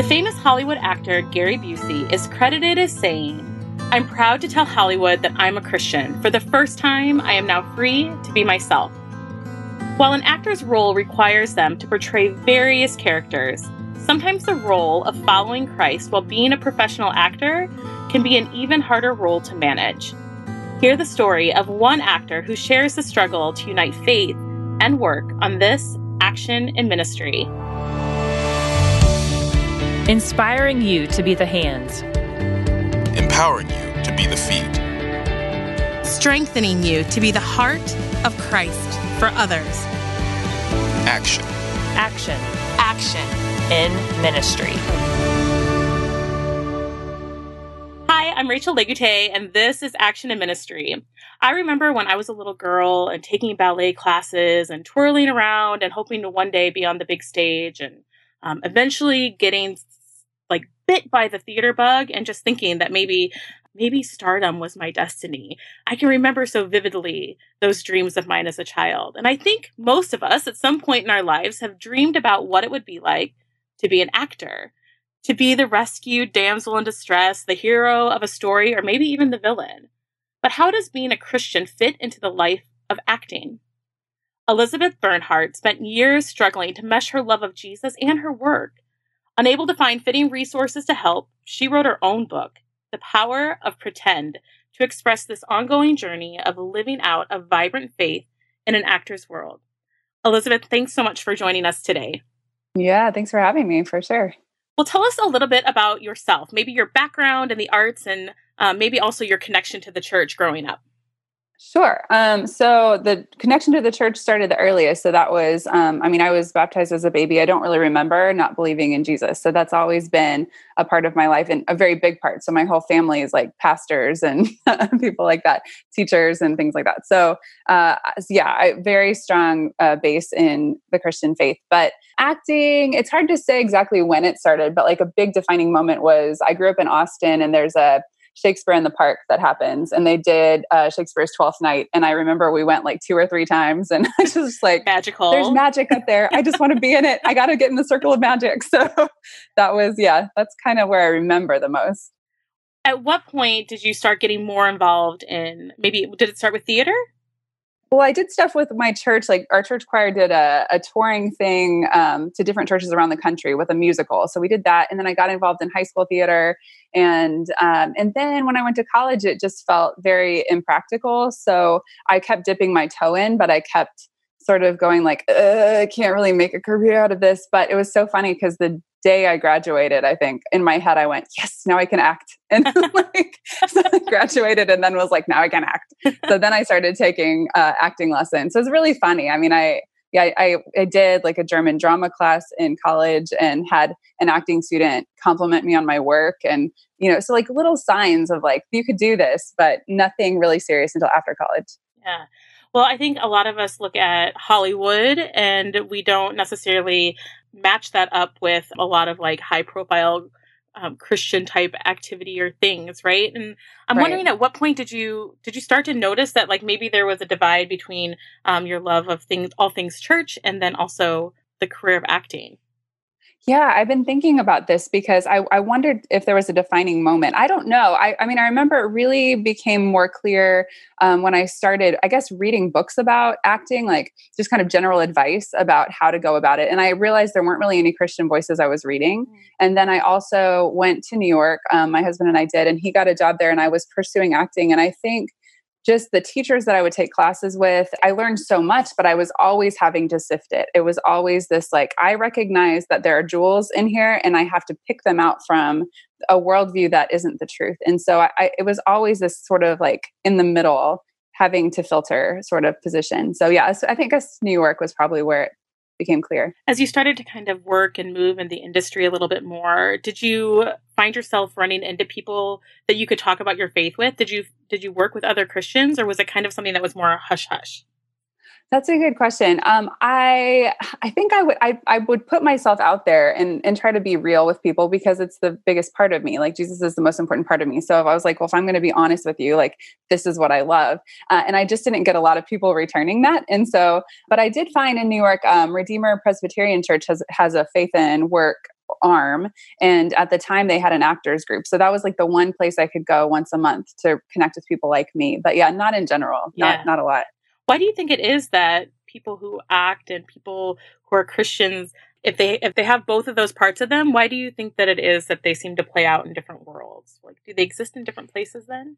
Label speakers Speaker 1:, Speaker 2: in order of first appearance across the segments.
Speaker 1: The famous Hollywood actor Gary Busey is credited as saying, I'm proud to tell Hollywood that I'm a Christian. For the first time, I am now free to be myself. While an actor's role requires them to portray various characters, sometimes the role of following Christ while being a professional actor can be an even harder role to manage. Hear the story of one actor who shares the struggle to unite faith and work on this action in ministry.
Speaker 2: Inspiring you to be the hands,
Speaker 3: empowering you to be the feet,
Speaker 4: strengthening you to be the heart of Christ for others.
Speaker 3: Action.
Speaker 2: Action.
Speaker 4: Action.
Speaker 2: In ministry.
Speaker 1: Hi, I'm Rachel Legute, and this is Action in Ministry. I remember when I was a little girl and taking ballet classes and twirling around and hoping to one day be on the big stage and um, eventually getting like bit by the theater bug and just thinking that maybe maybe stardom was my destiny. I can remember so vividly those dreams of mine as a child. And I think most of us at some point in our lives have dreamed about what it would be like to be an actor, to be the rescued damsel in distress, the hero of a story, or maybe even the villain. But how does being a Christian fit into the life of acting? Elizabeth Bernhardt spent years struggling to mesh her love of Jesus and her work. Unable to find fitting resources to help, she wrote her own book, The Power of Pretend, to express this ongoing journey of living out a vibrant faith in an actor's world. Elizabeth, thanks so much for joining us today.
Speaker 5: Yeah, thanks for having me, for sure.
Speaker 1: Well, tell us a little bit about yourself, maybe your background in the arts, and uh, maybe also your connection to the church growing up.
Speaker 5: Sure. Um, so the connection to the church started the earliest. So that was, um, I mean, I was baptized as a baby. I don't really remember not believing in Jesus. So that's always been a part of my life and a very big part. So my whole family is like pastors and people like that, teachers and things like that. So, uh, yeah, I, very strong uh, base in the Christian faith. But acting, it's hard to say exactly when it started, but like a big defining moment was I grew up in Austin and there's a Shakespeare in the Park that happens, and they did uh, Shakespeare's Twelfth Night, and I remember we went like two or three times, and I was just like,
Speaker 1: magical.
Speaker 5: There's magic up there. I just want to be in it. I got to get in the circle of magic. So that was yeah, that's kind of where I remember the most.
Speaker 1: At what point did you start getting more involved in? Maybe did it start with theater?
Speaker 5: Well, I did stuff with my church. Like our church choir did a, a touring thing um, to different churches around the country with a musical. So we did that, and then I got involved in high school theater, and um, and then when I went to college, it just felt very impractical. So I kept dipping my toe in, but I kept sort of going like, I can't really make a career out of this. But it was so funny because the day I graduated, I think in my head I went, yes, now I can act. And like so I graduated and then was like, now I can act. So then I started taking uh, acting lessons. So it's really funny. I mean, I yeah, I, I did like a German drama class in college and had an acting student compliment me on my work. And, you know, so like little signs of like, you could do this, but nothing really serious until after college.
Speaker 1: Yeah. Well, I think a lot of us look at Hollywood and we don't necessarily match that up with a lot of like high profile um, Christian type activity or things, right? And I'm right. wondering at what point did you did you start to notice that like maybe there was a divide between um, your love of things, all things church, and then also the career of acting?
Speaker 5: Yeah, I've been thinking about this because I, I wondered if there was a defining moment. I don't know. I, I mean, I remember it really became more clear um, when I started, I guess, reading books about acting, like just kind of general advice about how to go about it. And I realized there weren't really any Christian voices I was reading. Mm. And then I also went to New York. Um, my husband and I did, and he got a job there, and I was pursuing acting. And I think just the teachers that I would take classes with, I learned so much, but I was always having to sift it. It was always this like, I recognize that there are jewels in here and I have to pick them out from a worldview that isn't the truth. And so I, it was always this sort of like in the middle, having to filter sort of position. So yeah, I think New York was probably where it became clear.
Speaker 1: As you started to kind of work and move in the industry a little bit more, did you find yourself running into people that you could talk about your faith with? Did you did you work with other Christians or was it kind of something that was more hush hush?
Speaker 5: That's a good question. Um, I I think I would I, I would put myself out there and and try to be real with people because it's the biggest part of me. Like Jesus is the most important part of me. So if I was like, well, if I'm going to be honest with you, like this is what I love, uh, and I just didn't get a lot of people returning that. And so, but I did find in New York, um, Redeemer Presbyterian Church has has a faith and work arm. And at the time, they had an actors group. So that was like the one place I could go once a month to connect with people like me. But yeah, not in general,
Speaker 1: Yeah.
Speaker 5: not, not a lot.
Speaker 1: Why do you think it is that people who act and people who are Christians, if they if they have both of those parts of them, why do you think that it is that they seem to play out in different worlds? Like, do they exist in different places then?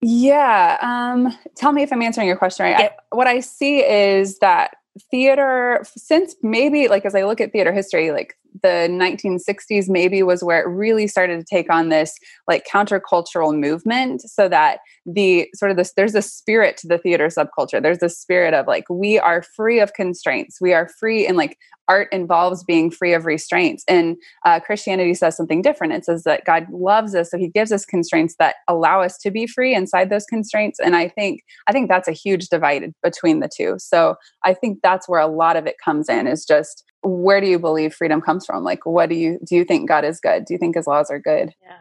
Speaker 5: Yeah. Um, tell me if I'm answering your question right.
Speaker 1: Yeah.
Speaker 5: I, what I see is that theater, since maybe like as I look at theater history, like the 1960s maybe was where it really started to take on this like countercultural movement so that the sort of this there's a spirit to the theater subculture. There's a spirit of like we are free of constraints. We are free and like art involves being free of restraints. And uh, christianity says something different. It says that god loves us so he gives us constraints that allow us to be free inside those constraints. And i think i think that's a huge divide between the two. So i think that's where a lot of it comes in is just where do you believe freedom comes from? Like what do you do you think god is good? Do you think his laws are good?
Speaker 1: Yeah.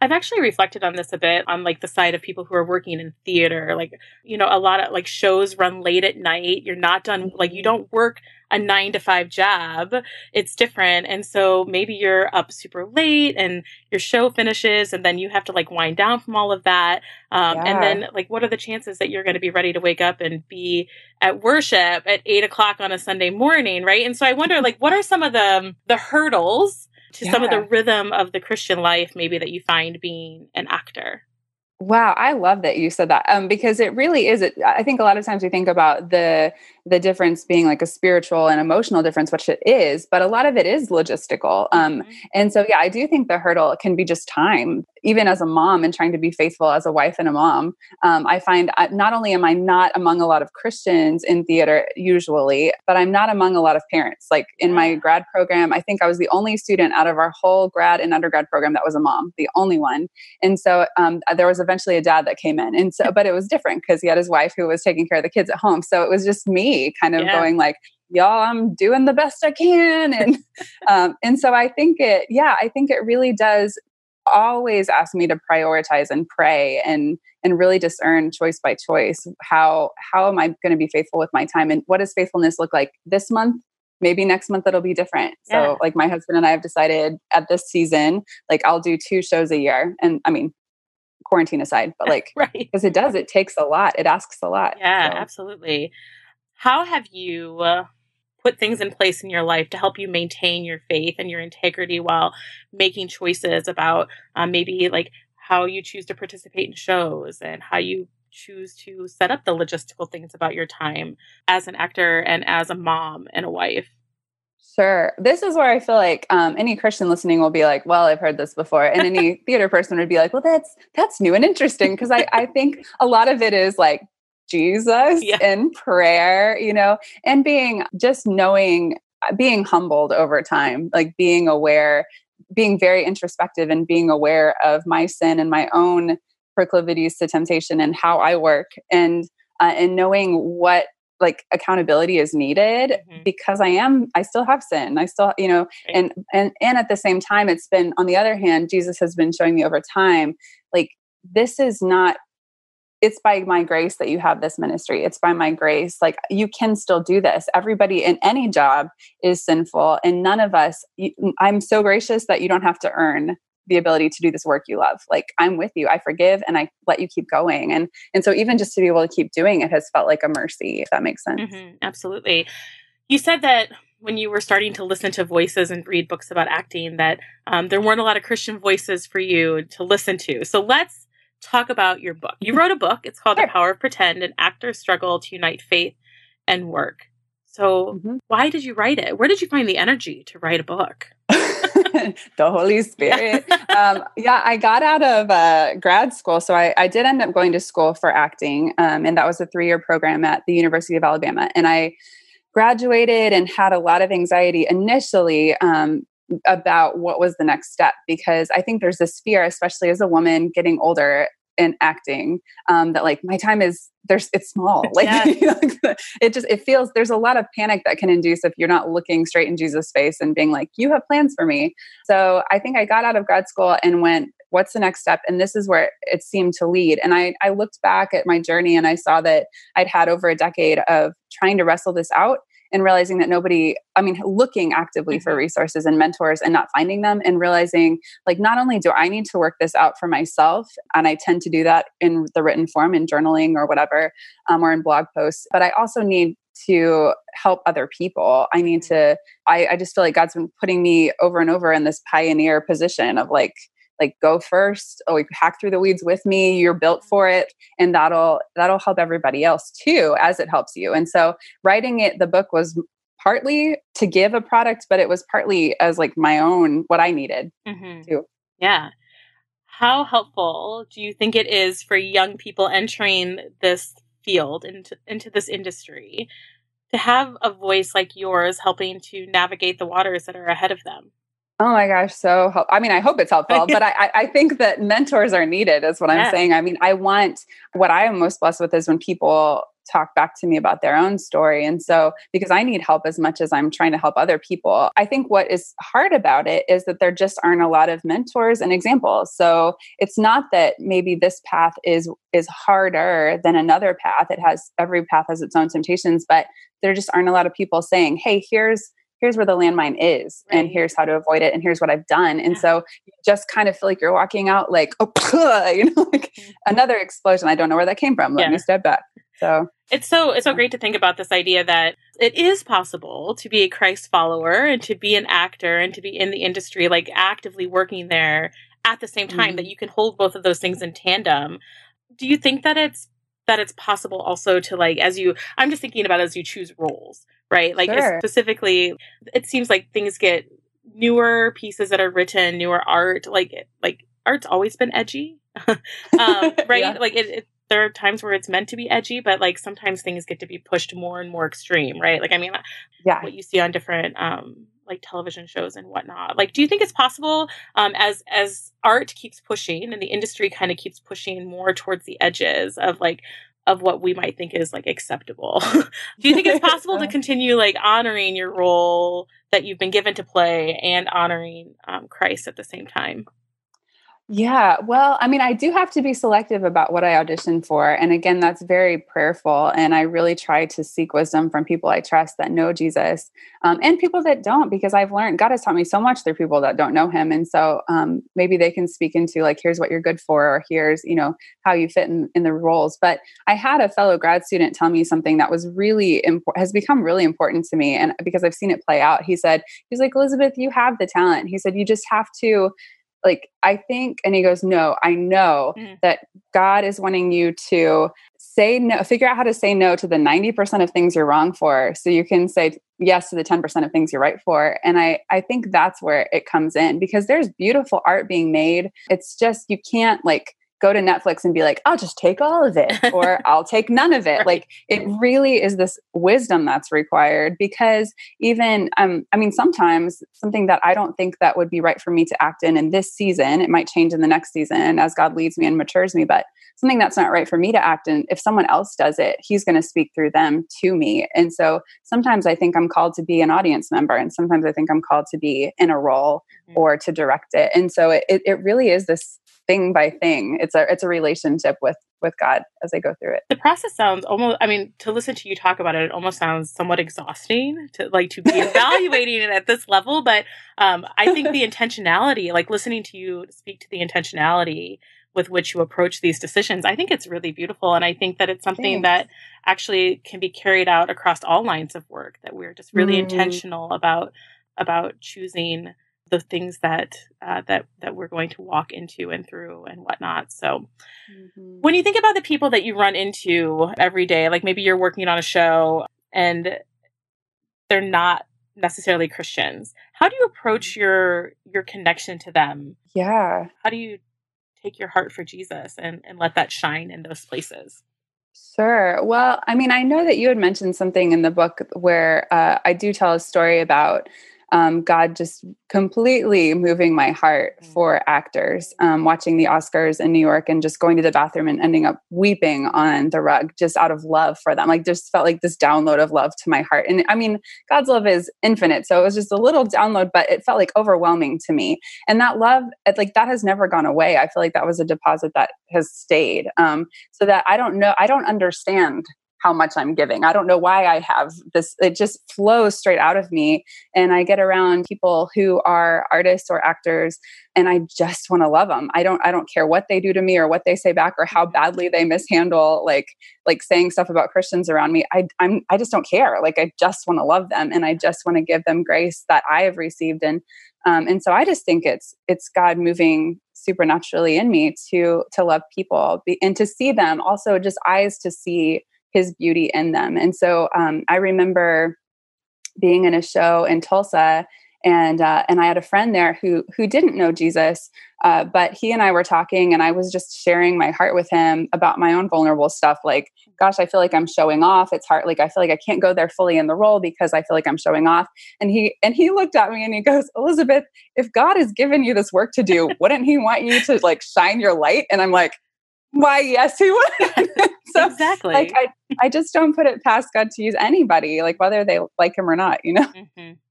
Speaker 1: I've actually reflected on this a bit on like the side of people who are working in theater. Like, you know, a lot of like shows run late at night. You're not done, like, you don't work a nine to five job. It's different. And so maybe you're up super late and your show finishes and then you have to like wind down from all of that. Um,
Speaker 5: Yeah.
Speaker 1: And then, like, what are the chances that you're going to be ready to wake up and be at worship at eight o'clock on a Sunday morning? Right. And so I wonder, like, what are some of the, the hurdles? To some of the rhythm of the Christian life, maybe that you find being an actor.
Speaker 5: Wow, I love that you said that um, because it really is. It, I think a lot of times we think about the the difference being like a spiritual and emotional difference, which it is, but a lot of it is logistical. Um,
Speaker 1: Mhm.
Speaker 5: and so, yeah, I do think the hurdle can be just time. Even as a mom and trying to be faithful as a wife and a mom, um, I find I, not only am I not among a lot of Christians in theater usually, but I'm not among a lot of parents. Like in my grad program, I think I was the only student out of our whole grad and undergrad program that was a mom, the only one. And so um, there was eventually a dad that came in, and so but it was different because he had his wife who was taking care of the kids at home. So it was just me, kind of
Speaker 1: Yeah.
Speaker 5: going like, "Y'all, I'm doing the best I can," and um, and so I think it, yeah, I think it really does always ask me to prioritize and pray and and really discern choice by choice how how am i going to be faithful with my time and what does faithfulness look like this month maybe next month it'll be different so
Speaker 1: Yeah.
Speaker 5: like my husband and i have decided at this season like i'll do two shows a year and i mean quarantine aside but like
Speaker 1: Right.
Speaker 5: because it does it takes a lot it asks a lot
Speaker 1: Yeah,
Speaker 5: so.
Speaker 1: absolutely. How have you uh, put things in place in your life to help you maintain your faith and your integrity while making choices about uh, maybe like how you choose to participate in shows and how you choose to set up the logistical things about your time as an actor and as a mom and a wife?
Speaker 5: Sure. This is where I feel like um, any Christian listening will be like, "Well, I've heard this before," and any theater person would be like, "Well, that's that's new and interesting." Because I I think a lot of it is like Jesus
Speaker 1: Yeah.
Speaker 5: and prayer, you know, and being just knowing, being humbled over time, like being aware, being very introspective, and being aware of my sin and my own proclivities to temptation and how I work, and uh, and knowing what like accountability is needed
Speaker 1: Mhm.
Speaker 5: because I am I still have sin. I still, you know,
Speaker 1: Right.
Speaker 5: and and and at the same time it's been on the other hand Jesus has been showing me over time like this is not it's by my grace that you have this ministry. It's by my grace. Like you can still do this. Everybody in any job is sinful and none of us you, I'm so gracious that you don't have to earn the ability to do this work you love. Like I'm with you. I forgive and I let you keep going. And and so even just to be able to keep doing it has felt like a mercy if that makes sense.
Speaker 1: hmm absolutely. You said that when you were starting to listen to voices and read books about acting, that um, there weren't a lot of Christian voices for you to listen to. So let's talk about your book. You wrote a book. It's called
Speaker 5: Sure.
Speaker 1: The Power of Pretend: An Actor's Struggle to Unite Faith and Work. So
Speaker 5: Mhm.
Speaker 1: why did you write it? Where did you find the energy to write a book?
Speaker 5: the Holy Spirit. um, yeah, I got out of uh, grad school. So I, I did end up going to school for acting. Um, and that was a three year program at the University of Alabama. And I graduated and had a lot of anxiety initially um, about what was the next step because I think there's this fear, especially as a woman getting older in acting um, that like my time is there's it's small. Like you know, like, it just it feels there's a lot of panic that can induce if you're not looking straight in jesus face and being like you have plans for me. So i think i got out of grad school and went what's the next step? And this is where it seemed to lead. And i i looked back at my journey and i saw that i'd had over a decade of trying to wrestle this out and realizing that nobody i mean looking actively for
Speaker 1: Mhm.
Speaker 5: resources and mentors and not finding them and realizing like not only do i need to work this out for myself and i tend to do that in the written form in journaling or whatever um, or in blog posts but i also need to help other people i need to I, I just feel like god's been putting me over and over in this pioneer position of like like go first oh like hack through the weeds with me you're built for it and that'll that'll help everybody else too as it helps you and so writing it the book was partly to give a product but it was partly as like my own what i needed
Speaker 1: hmm
Speaker 5: too.
Speaker 1: Yeah. How helpful do you think it is for young people entering this field into into this industry to have a voice like yours helping to navigate the waters that are ahead of them?
Speaker 5: Oh my gosh, so help- I mean, I hope it's helpful, but I, I- think that mentors are needed, is what I'm
Speaker 1: Yeah.
Speaker 5: saying. I mean, I want what I am most blessed with is when people talk back to me about their own story. And so, because I need help as much as I'm trying to help other people, I think what is hard about it is that there just aren't a lot of mentors and examples. So it's not that maybe this path is is harder than another path. It has every path has its own temptations, but there just aren't a lot of people saying, "Hey, here's." Here's where the landmine is, and here's how to avoid it, and here's what I've done. And
Speaker 1: Yeah.
Speaker 5: so you just kind of feel like you're walking out like, oh, you know, like
Speaker 1: Mhm.
Speaker 5: another explosion. I don't know where that came from. Let
Speaker 1: Yeah.
Speaker 5: me step back. So
Speaker 1: It's so it's so great to think about this idea that it is possible to be a Christ follower and to be an actor and to be in the industry, like actively working there at the same time.
Speaker 5: Mhm.
Speaker 1: That you can hold both of those things in tandem. Do you think that it's that it's possible also to like as you I'm just thinking about as you choose roles, right? Like
Speaker 5: Sure.
Speaker 1: specifically, it seems like things get newer pieces that are written, newer art, like like art's always been edgy, um, right?
Speaker 5: Yeah.
Speaker 1: Like it, it, there are times where it's meant to be edgy, but like sometimes things get to be pushed more and more extreme, right? Like I mean,
Speaker 5: yeah.
Speaker 1: what you see on different um, like television shows and whatnot. Like, do you think it's possible um, as as art keeps pushing and the industry kind of keeps pushing more towards the edges of like of what we might think is like acceptable? do you think it's possible to continue like honoring your role that you've been given to play and honoring um, Christ at the same time?
Speaker 5: Yeah, well, I mean, I do have to be selective about what I audition for. And again, that's very prayerful. And I really try to seek wisdom from people I trust that know Jesus um, and people that don't, because I've learned God has taught me so much through people that don't know Him. And so um, maybe they can speak into, like, here's what you're good for, or here's, you know, how you fit in, in the roles. But I had a fellow grad student tell me something that was really important, has become really important to me. And because I've seen it play out, he said, he's like, Elizabeth, you have the talent. He said, you just have to like i think and he goes no i know
Speaker 1: Mhm.
Speaker 5: that god is wanting you to say no figure out how to say no to the 90% of things you're wrong for so you can say yes to the 10% of things you're right for and i i think that's where it comes in because there's beautiful art being made it's just you can't like go to netflix and be like i'll just take all of it or i'll take none of it
Speaker 1: Right.
Speaker 5: like it really is this wisdom that's required because even um i mean sometimes something that i don't think that would be right for me to act in in this season it might change in the next season as god leads me and matures me but something that's not right for me to act in if someone else does it he's going to speak through them to me and so sometimes i think i'm called to be an audience member and sometimes i think i'm called to be in a role
Speaker 1: Mhm.
Speaker 5: or to direct it and so it, it, it really is this thing by thing it's a it's a relationship with with god as i go through it
Speaker 1: the process sounds almost i mean to listen to you talk about it it almost sounds somewhat exhausting to like to be evaluating it at this level but um i think the intentionality like listening to you speak to the intentionality with which you approach these decisions i think it's really beautiful and i think that it's something
Speaker 5: Thanks.
Speaker 1: that actually can be carried out across all lines of work that we're just really
Speaker 5: Mm.
Speaker 1: intentional about about choosing the things that uh, that that we're going to walk into and through and whatnot so when you think about the people that you run into every day, like maybe you're working on a show and they're not necessarily Christians, how do you approach your your connection to them?
Speaker 5: yeah
Speaker 1: How do you take your heart for Jesus and, and let that shine in those places?
Speaker 5: Sure. Well, I mean, I know that you had mentioned something in the book where uh, I do tell a story about um, God just completely moving my heart
Speaker 1: Mm.
Speaker 5: for actors, um, watching the Oscars in New York and just going to the bathroom and ending up weeping on the rug just out of love for them. Like, just felt like this download of love to my heart. And I mean, God's love is infinite. So it was just a little download, but it felt like overwhelming to me. And that love, it, like, that has never gone away. I feel like that was a deposit that has stayed. Um, so that I don't know, I don't understand how much I'm giving. I don't know why I have this. It just flows straight out of me. And I get around people who are artists or actors and I just want to love them. I don't I don't care what they do to me or what they say back or how badly they mishandle like like saying stuff about Christians around me. I I'm I just don't care. Like I just want to love them and I just want to give them grace that I have received and um, and so I just think it's it's God moving supernaturally in me to to love people and to see them also just eyes to see his beauty in them and so um, i remember being in a show in tulsa and uh, and I had a friend there who who didn't know Jesus, uh, but he and I were talking, and I was just sharing my heart with him about my own vulnerable stuff. Like, gosh, I feel like I'm showing off. It's hard. Like, I feel like I can't go there fully in the role because I feel like I'm showing off. And he and he looked at me and he goes, Elizabeth, if God has given you this work to do, wouldn't He want you to like shine your light? And I'm like, why yes he would
Speaker 1: so exactly
Speaker 5: like I, I just don't put it past god to use anybody like whether they like him or not you know mm-hmm.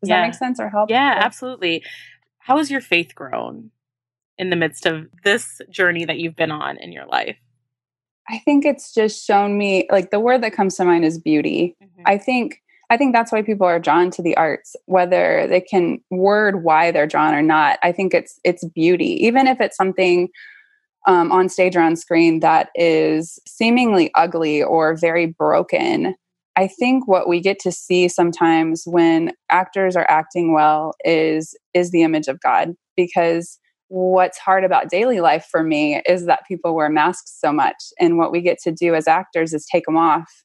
Speaker 5: Does yeah. that make sense or help?
Speaker 1: Yeah, absolutely. How has your faith grown in the midst of this journey that you've been on in your life?
Speaker 5: I think it's just shown me like the word that comes to mind is beauty. Mm-hmm. I think I think that's why people are drawn to the arts, whether they can word why they're drawn or not. I think it's it's beauty, even if it's something um, on stage or on screen that is seemingly ugly or very broken. I think what we get to see sometimes when actors are acting well is is the image of God because what's hard about daily life for me is that people wear masks so much and what we get to do as actors is take them off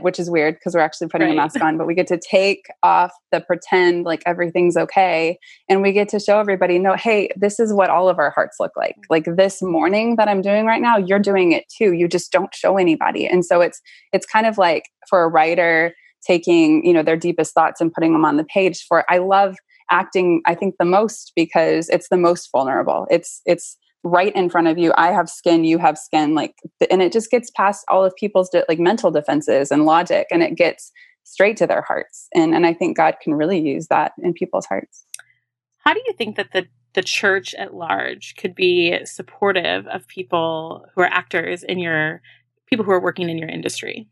Speaker 5: which is weird because we're actually putting right. a mask on, but we get to take off the pretend like everything's okay. And we get to show everybody, no, hey, this is what all of our hearts look like. Mm. Like this morning that I'm doing right now, you're doing it too. You just don't show anybody. And so it's it's kind of like for a writer taking, you know, their deepest thoughts and putting them on the page for I love acting i think the most because it's the most vulnerable it's it's right in front of you. I have skin you have skin like and it just gets past all of people's like mental defenses and logic and it gets straight to their hearts and and i think god can really use that in people's hearts.
Speaker 1: How do you think that the the church at large could be supportive of people who are actors in your people who are working in your industry?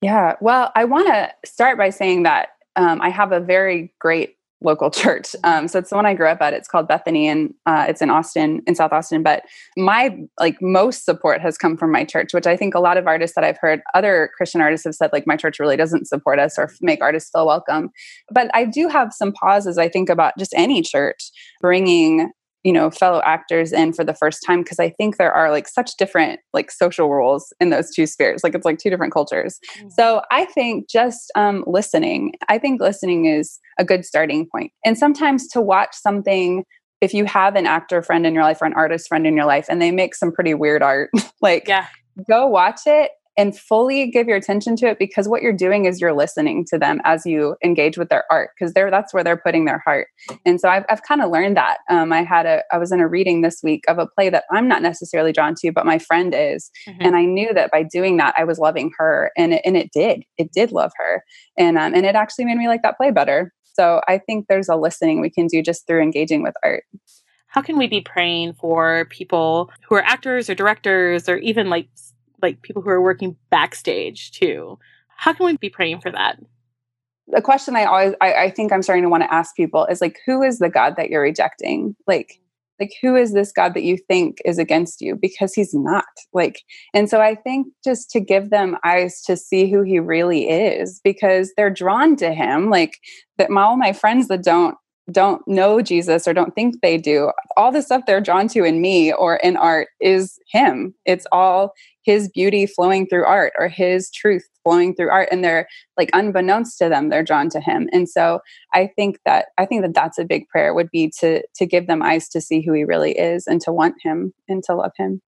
Speaker 5: Yeah well i want to start by saying that um, i have a very great local church. Um, so it's the one I grew up at. It's called Bethany, and uh, it's in Austin, in South Austin. But my like most support has come from my church, which I think a lot of artists that I've heard, other Christian artists have said, like my church really doesn't support us or make artists feel welcome. But I do have some pauses. I think about just any church bringing you know fellow actors in for the first time because i think there are like such different like social roles in those two spheres like it's like two different cultures. Mm-hmm. so i think just um, listening i think listening is a good starting point. And sometimes to watch something if you have an actor friend in your life or an artist friend in your life and they make some pretty weird art like yeah. go watch it and fully give your attention to it because what you're doing is you're listening to them as you engage with their art because they're that's where they're putting their heart. And so i've, I've kind of learned that. Um, i had a i was in a reading this week of a play that i'm not necessarily drawn to but my friend is mm-hmm. and i knew that by doing that i was loving her and it, and it did it did love her. And um, and it actually made me like that play better. So i think there's a listening we can do just through engaging with art.
Speaker 1: How can we be praying for people who are actors or directors or even like like people who are working backstage too. How can we be praying for that?
Speaker 5: The question I always I, I think I'm starting to want to ask people is like, who is the God that you're rejecting? Like like who is this god that you think is against you because he's not like and so i think just to give them eyes to see who he really is because they're drawn to him like that all my friends that don't don't know Jesus or don't think they do, all the stuff they're drawn to in me or in art is him. It's all his beauty flowing through art or his truth flowing through art and they're like unbeknownst to them they're drawn to him. And so i think that i think that that's a big prayer would be to to give them eyes to see who he really is and to want him and to love him.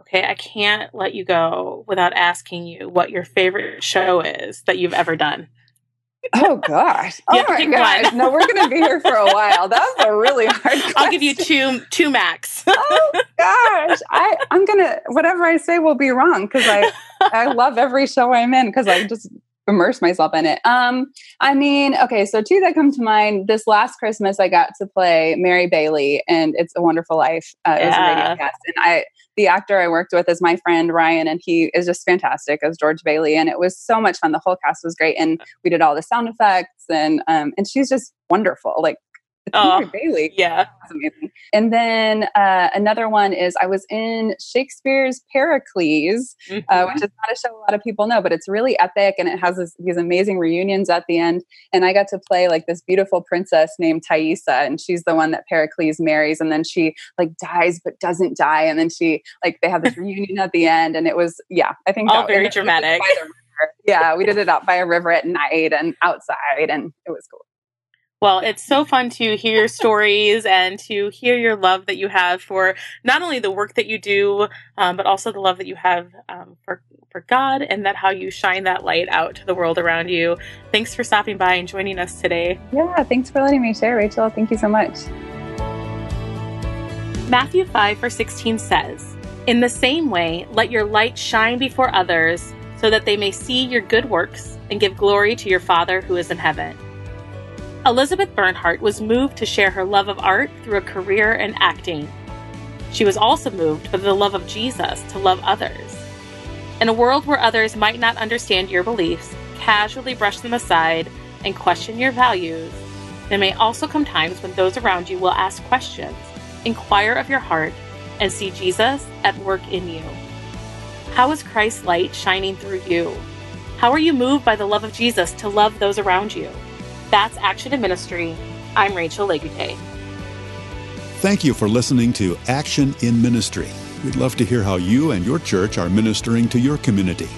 Speaker 1: Okay i can't let you go without asking you what your favorite show is that you've ever done
Speaker 5: Oh gosh! Oh my gosh! No, we're going to be here for a while. That's a really hard. Question.
Speaker 1: I'll give you two two max.
Speaker 5: oh gosh! I I'm gonna whatever I say will be wrong because I I love every show I'm in because I just immerse myself in it. Um, I mean, okay, so two that come to mind. This last Christmas, I got to play Mary Bailey, and It's a Wonderful Life uh, as a radio cast. And I, the actor I worked with, is my friend Ryan, and he is just fantastic as George Bailey. And it was so much fun. The whole cast was great, and we did all the sound effects, and um, and she's just wonderful. Like
Speaker 1: Oh,
Speaker 5: Bailey.
Speaker 1: Yeah.
Speaker 5: That's amazing. And then uh, another one is I was in Shakespeare's Pericles, uh,
Speaker 1: Mhm.
Speaker 5: which is not a show a lot of people know, but it's really epic and it has this, these amazing reunions at the end. And I got to play like this beautiful princess named Thaisa, and she's the one that Pericles marries, and then she like dies but doesn't die, and then she like they have this reunion at the end, and it was yeah, I think
Speaker 1: All very
Speaker 5: and it was
Speaker 1: dramatic.
Speaker 5: by the river. Yeah, we did it out by a river at night and outside, and it was cool.
Speaker 1: Well, it's so fun to hear your stories and to hear your love that you have for not only the work that you do, um, but also the love that you have um, for for God, and that how you shine that light out to the world around you. Thanks for stopping by and joining us today.
Speaker 5: Yeah, thanks for letting me share, Rachel. Thank you so much.
Speaker 1: Matthew 5, verse 16 says, In the same way, let your light shine before others, so that they may see your good works and give glory to your Father who is in heaven. Elizabeth Bernhardt was moved to share her love of art through a career in acting. She was also moved by the love of Jesus to love others. In a world where others might not understand your beliefs, casually brush them aside, and question your values, there may also come times when those around you will ask questions inquire of your heart, and see Jesus at work in you. How is Christ's light shining through you? How are you moved by the love of Jesus to love those around you? That's Action in Ministry. I'm Rachel Legute.
Speaker 6: Thank you for listening to Action in Ministry. We'd love to hear how you and your church are ministering to your community.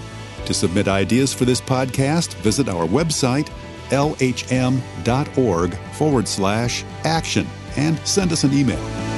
Speaker 6: To submit ideas for this podcast, visit our website, lhm.org forward slash action, and send us an email.